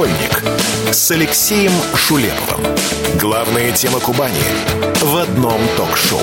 «Краеугольник» с Алексеем Шулеповым. Главная тема Кубани в одном ток-шоу.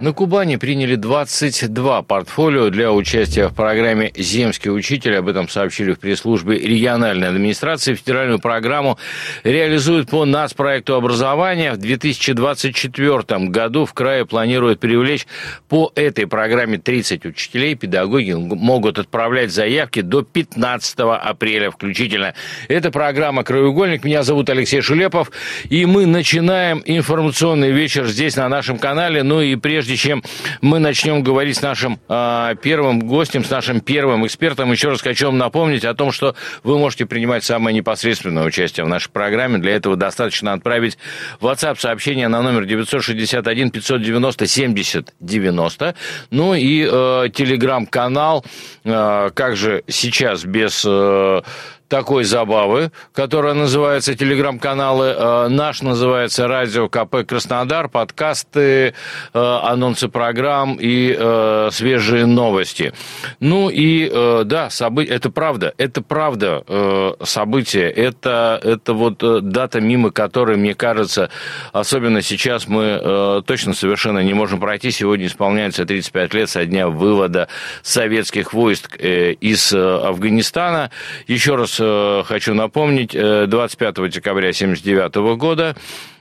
На Кубани приняли 22 портфолио для участия в программе «Земский учитель». Об этом сообщили в пресс-службе региональной администрации. Федеральную программу реализуют по нацпроекту образования. В 2024 году в крае планируют привлечь по этой программе 30 учителей. Педагоги могут отправлять заявки до 15 апреля включительно. Это программа «Краеугольник». Меня зовут Алексей Шулепов. И мы начинаем информационный вечер здесь на нашем канале. Ну и прежде прежде чем мы начнем говорить с нашим э, первым гостем, с нашим первым экспертом, еще раз хочу вам напомнить о том, что вы можете принимать самое непосредственное участие в нашей программе. Для этого достаточно отправить WhatsApp сообщение на номер 961 590 70 90. Ну и э, телеграм-канал, э, как же сейчас без... Э, такой забавы, которая называется телеграм-каналы. Э, наш называется Радио КП Краснодар, подкасты, э, анонсы программ и э, свежие новости. Ну и да, собы... это правда, это правда событие, это, это вот дата, мимо которой, мне кажется, особенно сейчас мы точно совершенно не можем пройти. Сегодня исполняется 35 лет со дня вывода советских войск из Афганистана. Еще раз Э, хочу напомнить, 25 э, декабря 1979 года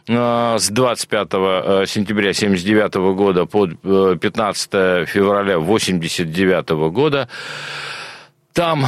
э, с 25 сентября 1979 года по 15 февраля 1989 года. Там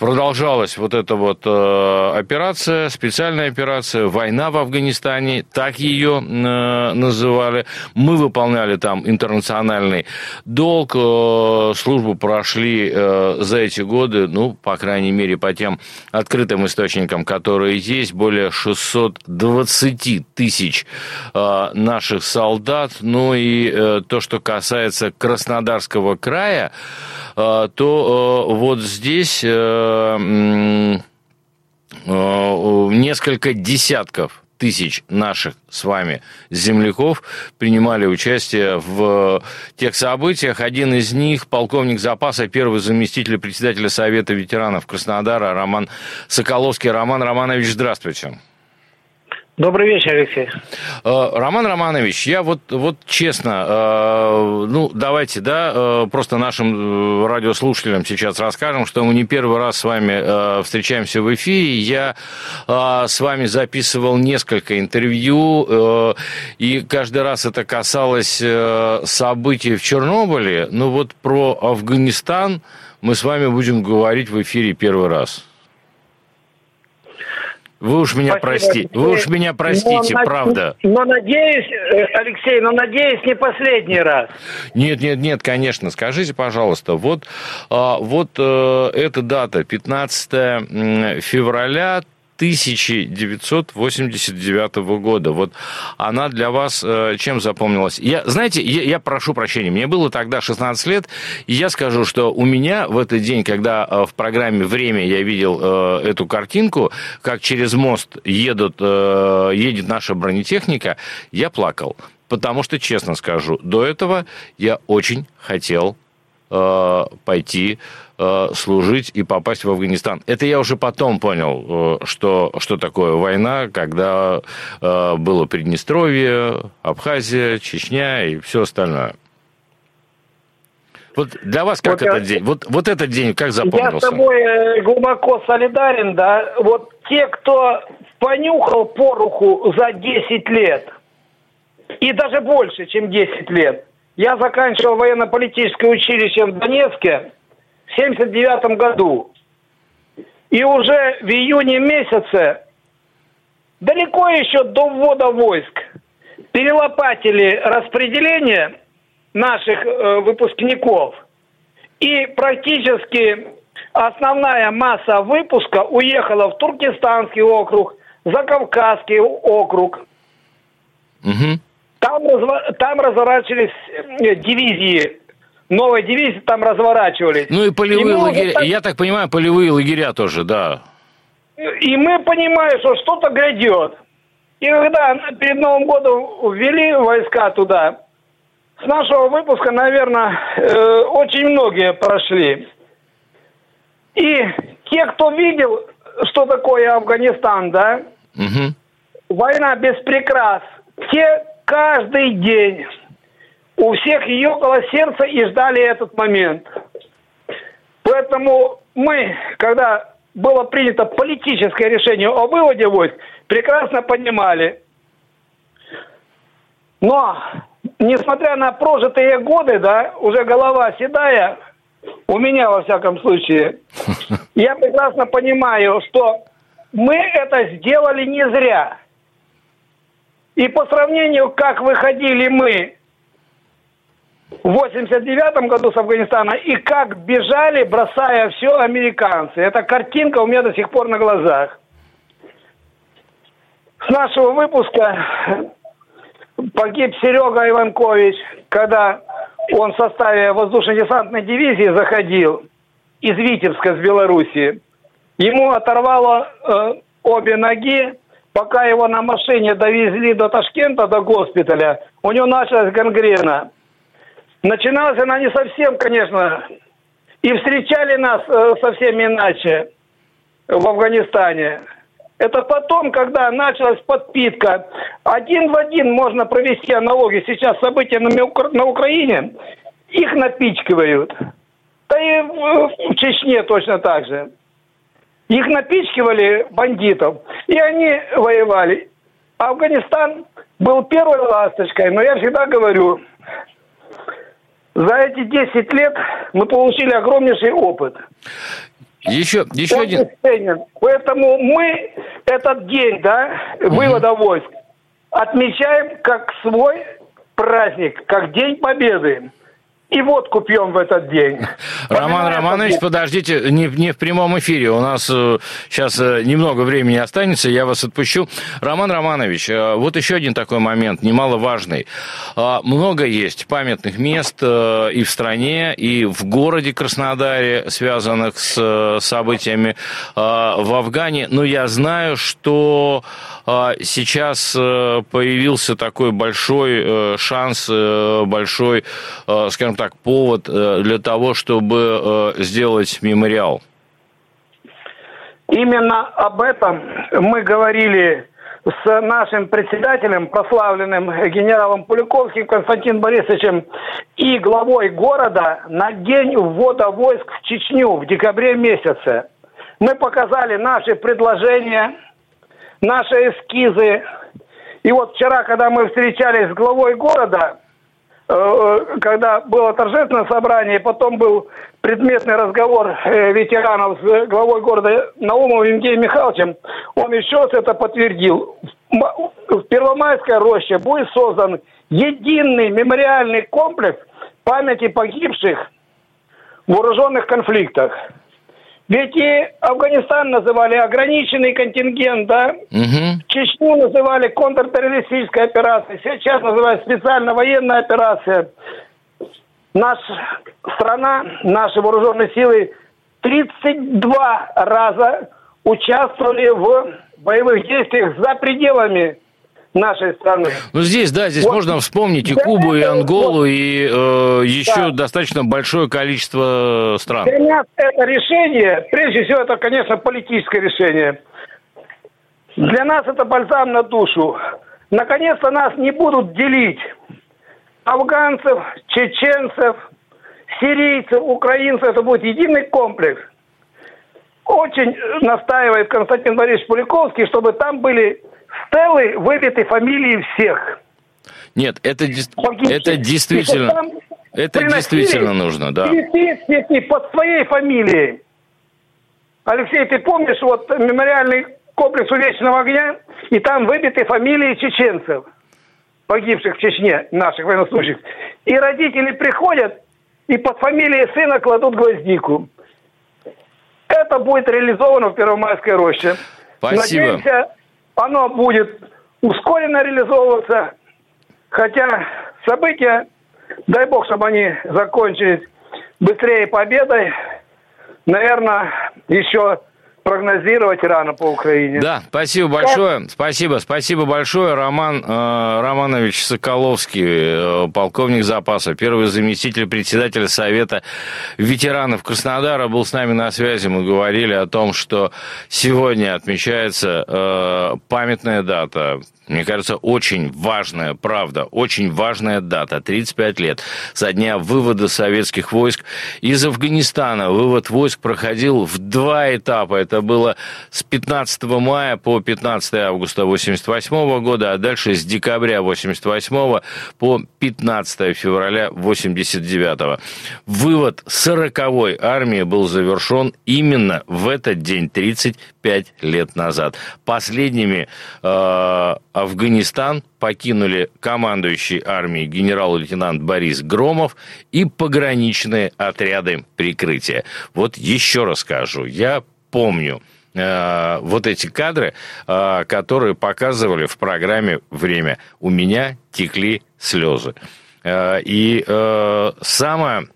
продолжалась вот эта вот э, операция, специальная операция, война в Афганистане, так ее э, называли. Мы выполняли там интернациональный долг, э, службу прошли э, за эти годы, ну, по крайней мере, по тем открытым источникам, которые есть, более 620 тысяч э, наших солдат. Ну и э, то, что касается Краснодарского края, э, то э, вот здесь э, несколько десятков тысяч наших с вами земляков принимали участие в тех событиях. Один из них, полковник запаса, первый заместитель председателя Совета ветеранов Краснодара Роман Соколовский. Роман Романович, здравствуйте. Добрый вечер, Алексей. Э, Роман Романович, я вот, вот честно, э, ну, давайте, да, э, просто нашим радиослушателям сейчас расскажем, что мы не первый раз с вами встречаемся в эфире. Я с вами записывал несколько интервью, и каждый раз это касалось событий в Чернобыле. Ну, вот про Афганистан мы с вами будем говорить в эфире первый раз. Вы уж меня простите, вы уж меня простите, но, правда. Но надеюсь, э, Алексей, но надеюсь, не последний раз. Нет, нет, нет, конечно. Скажите, пожалуйста, вот, а, вот э, эта дата, 15 февраля 1989 года. Вот она для вас э, чем запомнилась? Я, знаете, я, я прошу прощения, мне было тогда 16 лет, и я скажу, что у меня в этот день, когда э, в программе «Время» я видел э, эту картинку, как через мост едут, едет наша бронетехника, я плакал. Потому что, честно скажу, до этого я очень хотел пойти Э, служить и попасть в Афганистан. Это я уже потом понял, э, что, что такое война, когда э, было Приднестровье, Абхазия, Чечня и все остальное. Вот для вас как вот этот я, день? Вот, вот этот день как запомнился? Я с тобой глубоко солидарен, да. Вот те, кто понюхал поруху за 10 лет, и даже больше, чем 10 лет. Я заканчивал военно-политическое училище в Донецке, в 79 году. И уже в июне месяце, далеко еще до ввода войск, перелопатили распределение наших э, выпускников. И практически основная масса выпуска уехала в Туркестанский округ, Закавказский округ. Угу. Там, там разворачивались э, дивизии новой дивизии там разворачивались. Ну и полевые и лагеря, так... я так понимаю, полевые лагеря тоже, да. И мы понимаем, что что-то грядет. И когда перед Новым годом ввели войска туда, с нашего выпуска, наверное, э, очень многие прошли. И те, кто видел, что такое Афганистан, да, угу. война без прикрас, те каждый день у всех ее около сердца и ждали этот момент. Поэтому мы, когда было принято политическое решение о выводе войск, прекрасно понимали. Но, несмотря на прожитые годы, да, уже голова седая, у меня во всяком случае, я прекрасно понимаю, что мы это сделали не зря. И по сравнению, как выходили мы в 89 году с Афганистана и как бежали, бросая все американцы. Эта картинка у меня до сих пор на глазах. С нашего выпуска погиб Серега Иванкович, когда он в составе воздушно-десантной дивизии заходил из Витебска, с Белоруссии. Ему оторвало э, обе ноги, пока его на машине довезли до Ташкента, до госпиталя, у него началась гангрена. Начиналась она не совсем, конечно, и встречали нас э, совсем иначе в Афганистане. Это потом, когда началась подпитка. Один в один можно провести аналогию. Сейчас события на, на Украине, их напичкивают. Да и в Чечне точно так же. Их напичкивали бандитов, и они воевали. Афганистан был первой ласточкой, но я всегда говорю, за эти 10 лет мы получили огромнейший опыт. Еще, еще Он один... Ценен. Поэтому мы этот день, да, вывода угу. войск отмечаем как свой праздник, как День Победы и водку пьем в этот день. Роман Романович, подождите, не, не в прямом эфире, у нас э, сейчас э, немного времени останется, я вас отпущу. Роман Романович, э, вот еще один такой момент, немаловажный. Э, много есть памятных мест э, и в стране, и в городе Краснодаре, связанных с э, событиями э, в Афгане, но я знаю, что э, сейчас э, появился такой большой э, шанс, э, большой, э, скажем так, повод э, для того, чтобы э, сделать мемориал? Именно об этом мы говорили с нашим председателем, прославленным генералом Пуликовским Константином Борисовичем и главой города на день ввода войск в Чечню в декабре месяце. Мы показали наши предложения, наши эскизы. И вот вчера, когда мы встречались с главой города, когда было торжественное собрание, потом был предметный разговор э, ветеранов с главой города Наумовым Евгением Михайловичем, он еще раз это подтвердил. В Первомайской роще будет создан единый мемориальный комплекс памяти погибших в вооруженных конфликтах. Ведь и Афганистан называли ограниченный контингент, да? Угу. Чечню называли контртеррористической операцией, сейчас называют специально военная операция. Наша страна, наши вооруженные силы 32 раза участвовали в боевых действиях за пределами нашей страны. Ну, здесь, да, здесь вот. можно вспомнить и Кубу, и Анголу, и э, еще да. достаточно большое количество стран. Для это решение, прежде всего, это, конечно, политическое решение. Для нас это бальзам на душу. Наконец-то нас не будут делить афганцев, чеченцев, сирийцев, украинцев. Это будет единый комплекс. Очень настаивает Константин Борисович Пуликовский, чтобы там были стелы выбиты фамилии всех. Нет, это, это действительно... Это действительно нужно, да. Цветы под своей фамилией. Алексей, ты помнишь вот мемориальный комплекс у Вечного огня, и там выбиты фамилии чеченцев, погибших в Чечне, наших военнослужащих. И родители приходят и под фамилией сына кладут гвоздику. Это будет реализовано в Первомайской роще. Спасибо. Надеемся, оно будет ускоренно реализовываться, хотя события, дай бог, чтобы они закончились быстрее победой, наверное, еще прогнозировать рано по Украине. Да, спасибо большое. Спасибо, спасибо большое. Роман э, Романович Соколовский, э, полковник запаса, первый заместитель председателя Совета ветеранов Краснодара, был с нами на связи. Мы говорили о том, что сегодня отмечается э, памятная дата мне кажется, очень важная, правда, очень важная дата. 35 лет со дня вывода советских войск из Афганистана. Вывод войск проходил в два этапа. Это было с 15 мая по 15 августа 1988 года, а дальше с декабря 1988 по 15 февраля 1989. Вывод 40-й армии был завершен именно в этот день, 35 лет назад. Последними э, Афганистан покинули командующий армией генерал-лейтенант Борис Громов и пограничные отряды прикрытия. Вот еще раз скажу, я помню э, вот эти кадры, э, которые показывали в программе «Время». У меня текли слезы. Э, и э, самое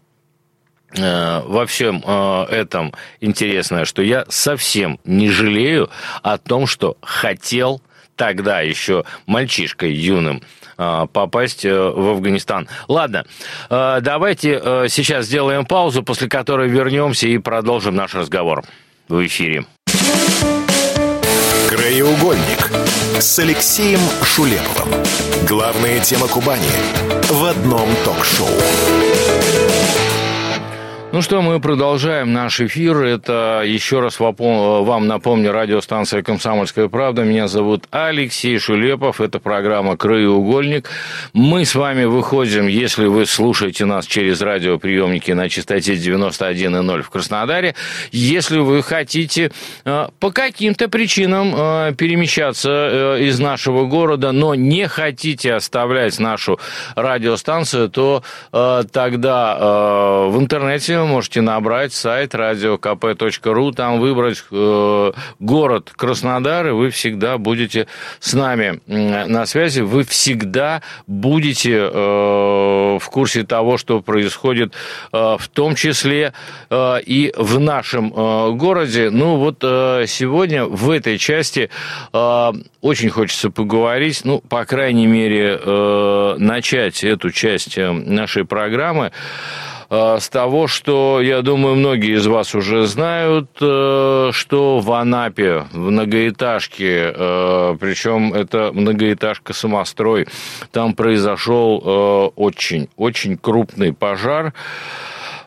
во всем э, этом интересное, что я совсем не жалею о том, что хотел тогда еще мальчишкой юным а, попасть э, в Афганистан. Ладно, э, давайте э, сейчас сделаем паузу, после которой вернемся и продолжим наш разговор в эфире. Краеугольник с Алексеем Шулеповым. Главная тема Кубани в одном ток-шоу. Ну что, мы продолжаем наш эфир. Это еще раз вам напомню радиостанция «Комсомольская правда». Меня зовут Алексей Шулепов. Это программа «Краеугольник». Мы с вами выходим, если вы слушаете нас через радиоприемники на частоте 91,0 в Краснодаре. Если вы хотите э, по каким-то причинам э, перемещаться э, из нашего города, но не хотите оставлять нашу радиостанцию, то тогда в интернете можете набрать сайт radiokp.ru, там выбрать э, город Краснодар, и вы всегда будете с нами на связи, вы всегда будете э, в курсе того, что происходит, э, в том числе э, и в нашем э, городе. Ну вот э, сегодня в этой части э, очень хочется поговорить, ну, по крайней мере, э, начать эту часть э, нашей программы с того, что, я думаю, многие из вас уже знают, э, что в Анапе, в многоэтажке, э, причем это многоэтажка «Самострой», там произошел очень, очень крупный пожар.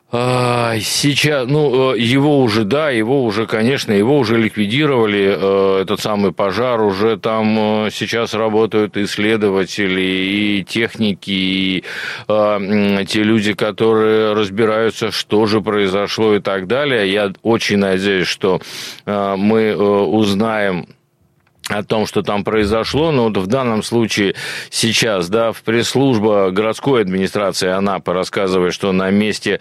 Сейчас, ну, э, его уже, да, его уже, конечно, его уже ликвидировали, э, этот самый пожар, уже там э, сейчас работают исследователи и техники, и те люди, которые разбираются, что же произошло и так далее. Я очень надеюсь, что мы узнаем о том, что там произошло, но вот в данном случае сейчас, да, в пресс-служба городской администрации Анапы рассказывает, что на месте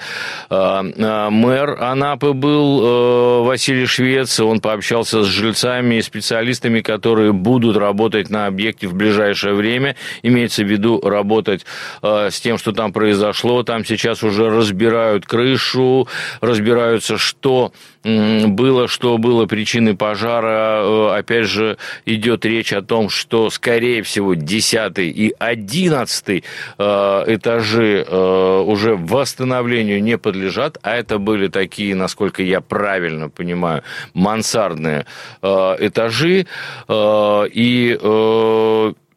э, мэр Анапы был э, Василий Швец, он пообщался с жильцами и специалистами, которые будут работать на объекте в ближайшее время, имеется в виду работать э, с тем, что там произошло, там сейчас уже разбирают крышу, разбираются, что было, что было причиной пожара. Э, опять же, идет речь о том, что, скорее всего, 10 и 11 э, этажи э, уже восстановлению не подлежат, а это были такие, насколько я правильно понимаю, мансардные этажи. И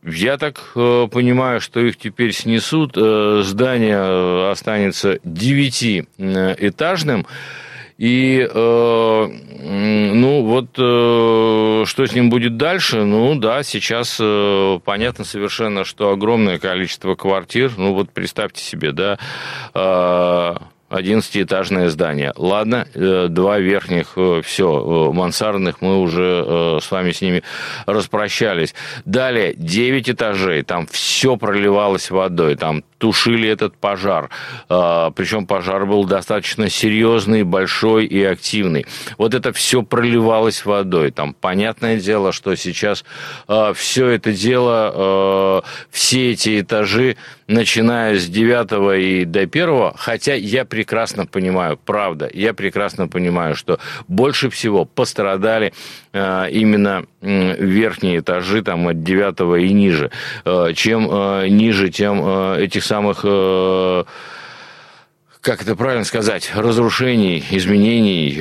я так понимаю, что их теперь снесут. Здание останется девятиэтажным. И, э, ну, вот э, что с ним будет дальше, ну, да, сейчас э, понятно совершенно, что огромное количество квартир, ну, вот представьте себе, да, э, 11-этажное здание. Ладно, э, два верхних, э, все, э, мансардных, мы уже с вами с ними распрощались. Далее, 9 этажей, там все проливалось водой, там тушили этот пожар. А, Причем пожар был достаточно серьезный, большой и активный. Вот это все проливалось водой. Там понятное дело, что сейчас а, все это дело, все эти этажи начиная с 9 и до 1, хотя я прекрасно понимаю, правда, я прекрасно понимаю, что больше всего пострадали именно верхние этажи, там от 9 и ниже. Чем ниже, тем этих самых как это правильно сказать, разрушений, изменений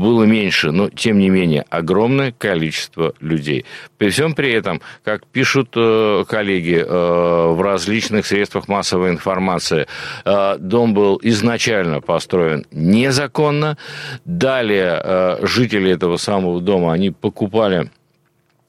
было меньше, но тем не менее огромное количество людей. При всем при этом, как пишут э, коллеги э, в различных средствах массовой информации, э, дом был изначально построен незаконно. Далее жители этого самого дома, они покупали Э,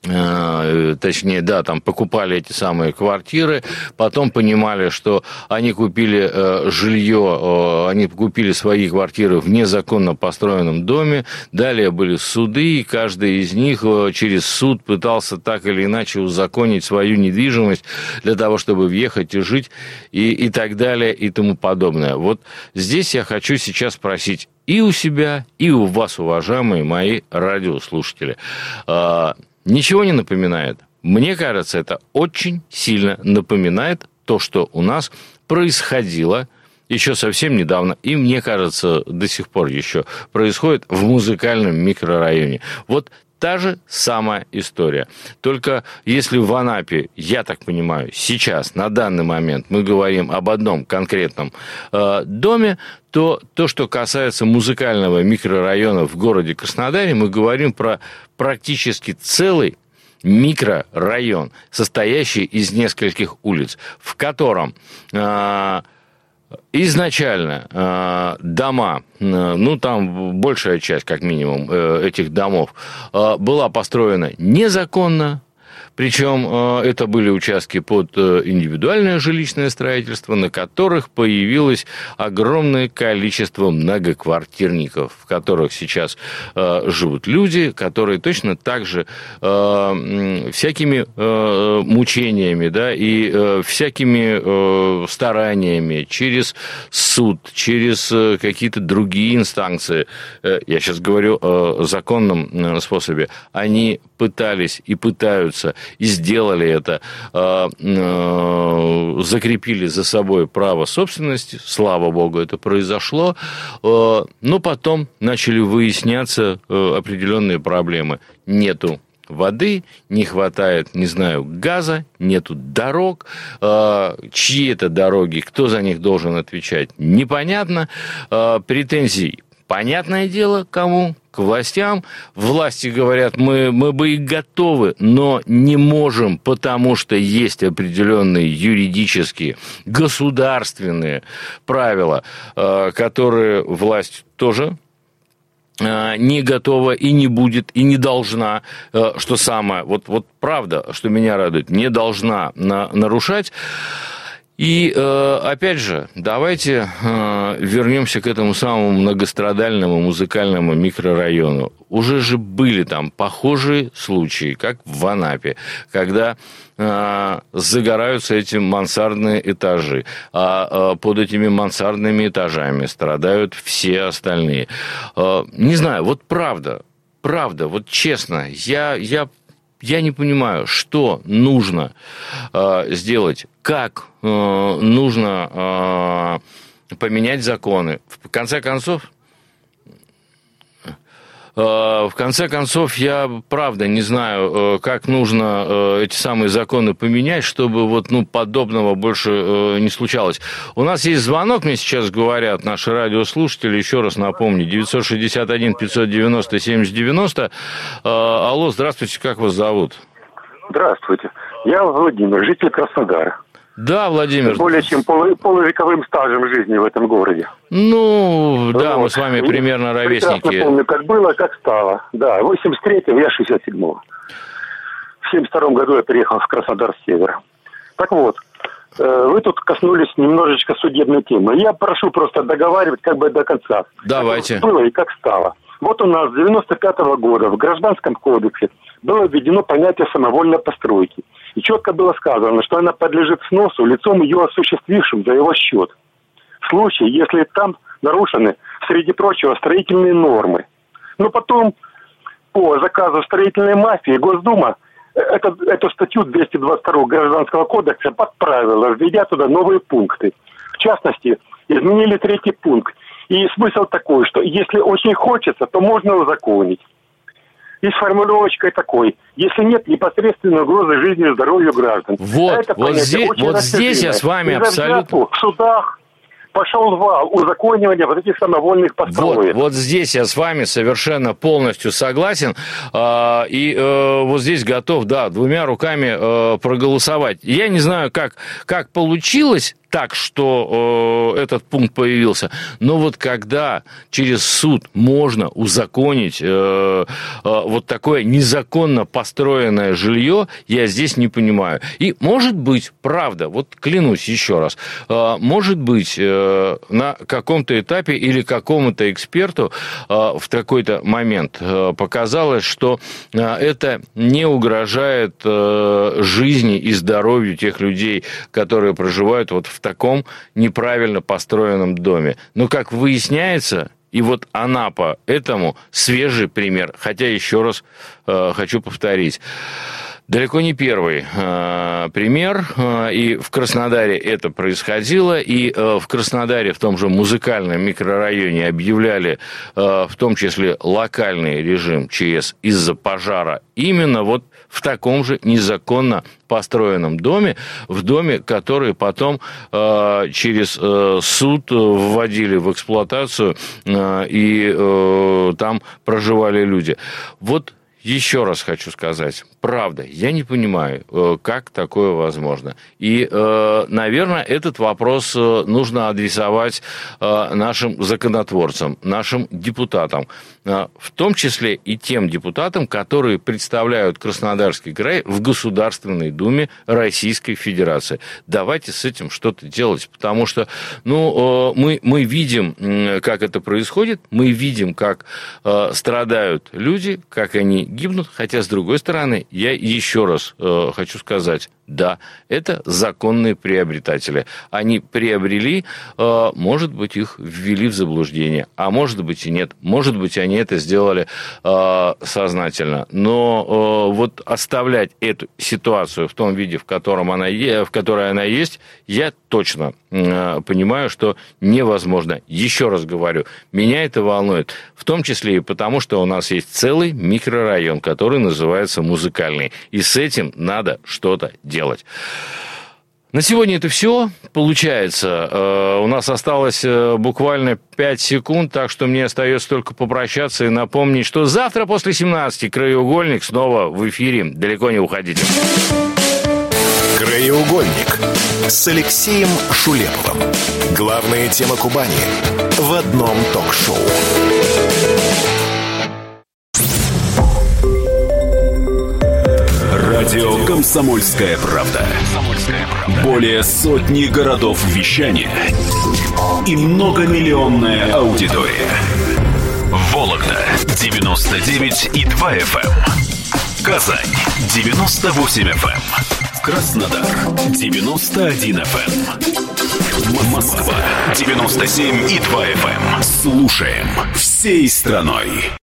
точнее, да, там покупали эти самые квартиры, потом понимали, что они купили э, жилье, э, они купили свои квартиры в незаконно построенном доме, далее были суды, и каждый из них через суд пытался так или иначе узаконить свою недвижимость для того, чтобы въехать и жить, и, и так далее, и тому подобное. Вот здесь я хочу сейчас спросить и у себя, и у вас, уважаемые мои радиослушатели, а, ничего не напоминает. Мне кажется, это очень сильно напоминает то, что у нас происходило еще совсем недавно, и мне кажется, до сих пор еще происходит в музыкальном микрорайоне. Вот та же самая история. Только если в Анапе, я так понимаю, сейчас, на данный момент мы говорим об одном конкретном э, доме, то то, что касается музыкального микрорайона в городе Краснодаре, мы говорим про практически целый микрорайон, состоящий из нескольких улиц, в котором э, изначально э, дома, э, ну там большая часть, как минимум, э, этих домов была построена незаконно, причем э, это были участки под э, индивидуальное жилищное строительство, на которых появилось огромное количество многоквартирников, в которых сейчас э, живут люди, которые точно так же всякими мучениями да, и всякими стараниями через суд, через какие-то другие инстанции, я сейчас говорю о законном способе, они пытались и пытаются и сделали это, а, а, закрепили за собой право собственности, слава богу, это произошло, а, но потом начали выясняться определенные проблемы. Нету воды, не хватает, не знаю, газа, нету дорог, чьи это дороги, кто за них должен отвечать, непонятно, претензий Понятное дело, кому? К властям. Власти говорят, мы, мы бы и готовы, но не можем, потому что есть определенные юридические, государственные правила, э, которые власть тоже э, не готова и не будет, и не должна, э, что самое, вот, вот правда, что меня радует, не должна нарушать. И э, опять же, давайте э, вернемся к этому самому многострадальному музыкальному микрорайону. Уже же были там похожие случаи, как в Анапе, когда э, загораются эти мансардные этажи, а под этими мансардными этажами страдают все остальные. Не знаю, вот правда, правда, вот честно, я, я я не понимаю, что нужно э, сделать, как э, нужно э, поменять законы. В конце концов, в конце концов, я правда не знаю, э, как нужно э, эти самые законы поменять, чтобы вот, ну, подобного больше не случалось. У нас есть звонок, мне сейчас говорят наши радиослушатели, еще раз напомню, 961 590 7090. Алло, здравствуйте, как вас зовут? Здравствуйте. Я Владимир, житель Краснодара. Да, Владимир. Более чем полу, полувековым стажем жизни в этом городе. Ну, да, вот. мы с вами примерно ровесники. Я помню, как было, как стало. Да, 83-м, я 67-го. В 72 году я переехал в Краснодар с севера. Так вот, э, вы тут коснулись немножечко судебной темы. Я прошу просто договаривать как бы до конца. Давайте. Как было и как стало. Вот у нас с 95 -го года в Гражданском кодексе было введено понятие самовольной постройки – И четко было сказано, что она подлежит сносу лицом ее осуществившим за его счет. В случае, если там нарушены, среди прочего, строительные нормы. Но потом, по заказу строительной мафии, Госдума это, эту статью 222 Гражданского кодекса подправила, введя туда новые пункты. В частности, изменили третий пункт. И смысл такой, что если очень хочется, то можно узаконить. И с формулировочкой такой. Если нет непосредственной угрозы жизни и здоровью граждан. Вот, это вот, здесь, вот здесь я с вами абсолютно... В судах, пошел вал узаконивания вот этих самовольных построек. Вот, вот здесь я с вами совершенно полностью согласен. А, и э, вот здесь готов, да, двумя руками э, проголосовать. Я не знаю, как, как получилось, так, что э, этот пункт появился. Но вот когда через суд можно узаконить э, э, вот такое незаконно построенное жилье, я здесь не понимаю. И может быть, правда, вот клянусь еще раз, э, может быть, э, на каком-то этапе или какому-то эксперту э, в какой-то момент э, показалось, что э, это не угрожает э, жизни и здоровью тех людей, которые проживают вот в таком неправильно построенном доме. Но, как выясняется, и вот Анапа этому свежий пример. Хотя, еще раз э, хочу повторить. Далеко не первый э, пример, э, и в Краснодаре это происходило, и э, в Краснодаре в том же музыкальном микрорайоне объявляли э, в том числе локальный режим ЧС из-за пожара именно вот в таком же незаконно построенном доме, в доме, который потом э, через э, суд вводили в эксплуатацию, э, и э, там проживали люди. Вот еще раз хочу сказать, правда, я не понимаю, э, как такое возможно. И, э, наверное, этот вопрос э, нужно адресовать нашим законотворцам, нашим депутатам, в том числе и тем депутатам, которые представляют Краснодарский край в Государственной Думе Российской Федерации. Давайте с этим что-то делать, потому что ну, мы, мы видим, как это происходит, мы видим, как страдают люди, как они гибнут, хотя, с другой стороны, я еще раз э, хочу сказать, да, это законные приобретатели. Они приобрели, э, может быть, их ввели в заблуждение, а может быть и нет. Может быть, они это сделали э, сознательно. Но э, вот оставлять эту ситуацию в том виде, в котором она, в которой она есть, я точно понимаю, что невозможно. Еще раз говорю, меня это волнует. В том числе и потому, что у нас есть целый микрорайон, который называется музыкальный. И с этим надо что-то делать. На сегодня это все. Получается, э, у нас осталось э, буквально 5 секунд, так что мне остается только попрощаться и напомнить, что завтра после 17 «Краеугольник» снова в эфире. Далеко не уходите. «Краеугольник» с Алексеем Шулеповым. Главная тема Кубани в одном ток-шоу. Радио «Комсомольская правда». Более сотни городов вещания и многомиллионная аудитория. Вологда 99 и 2 FM. Эм. Казань 98 FM. Эм. Краснодар 91 FM. Эм. Москва 97 и 2 FM. Слушаем всей страной.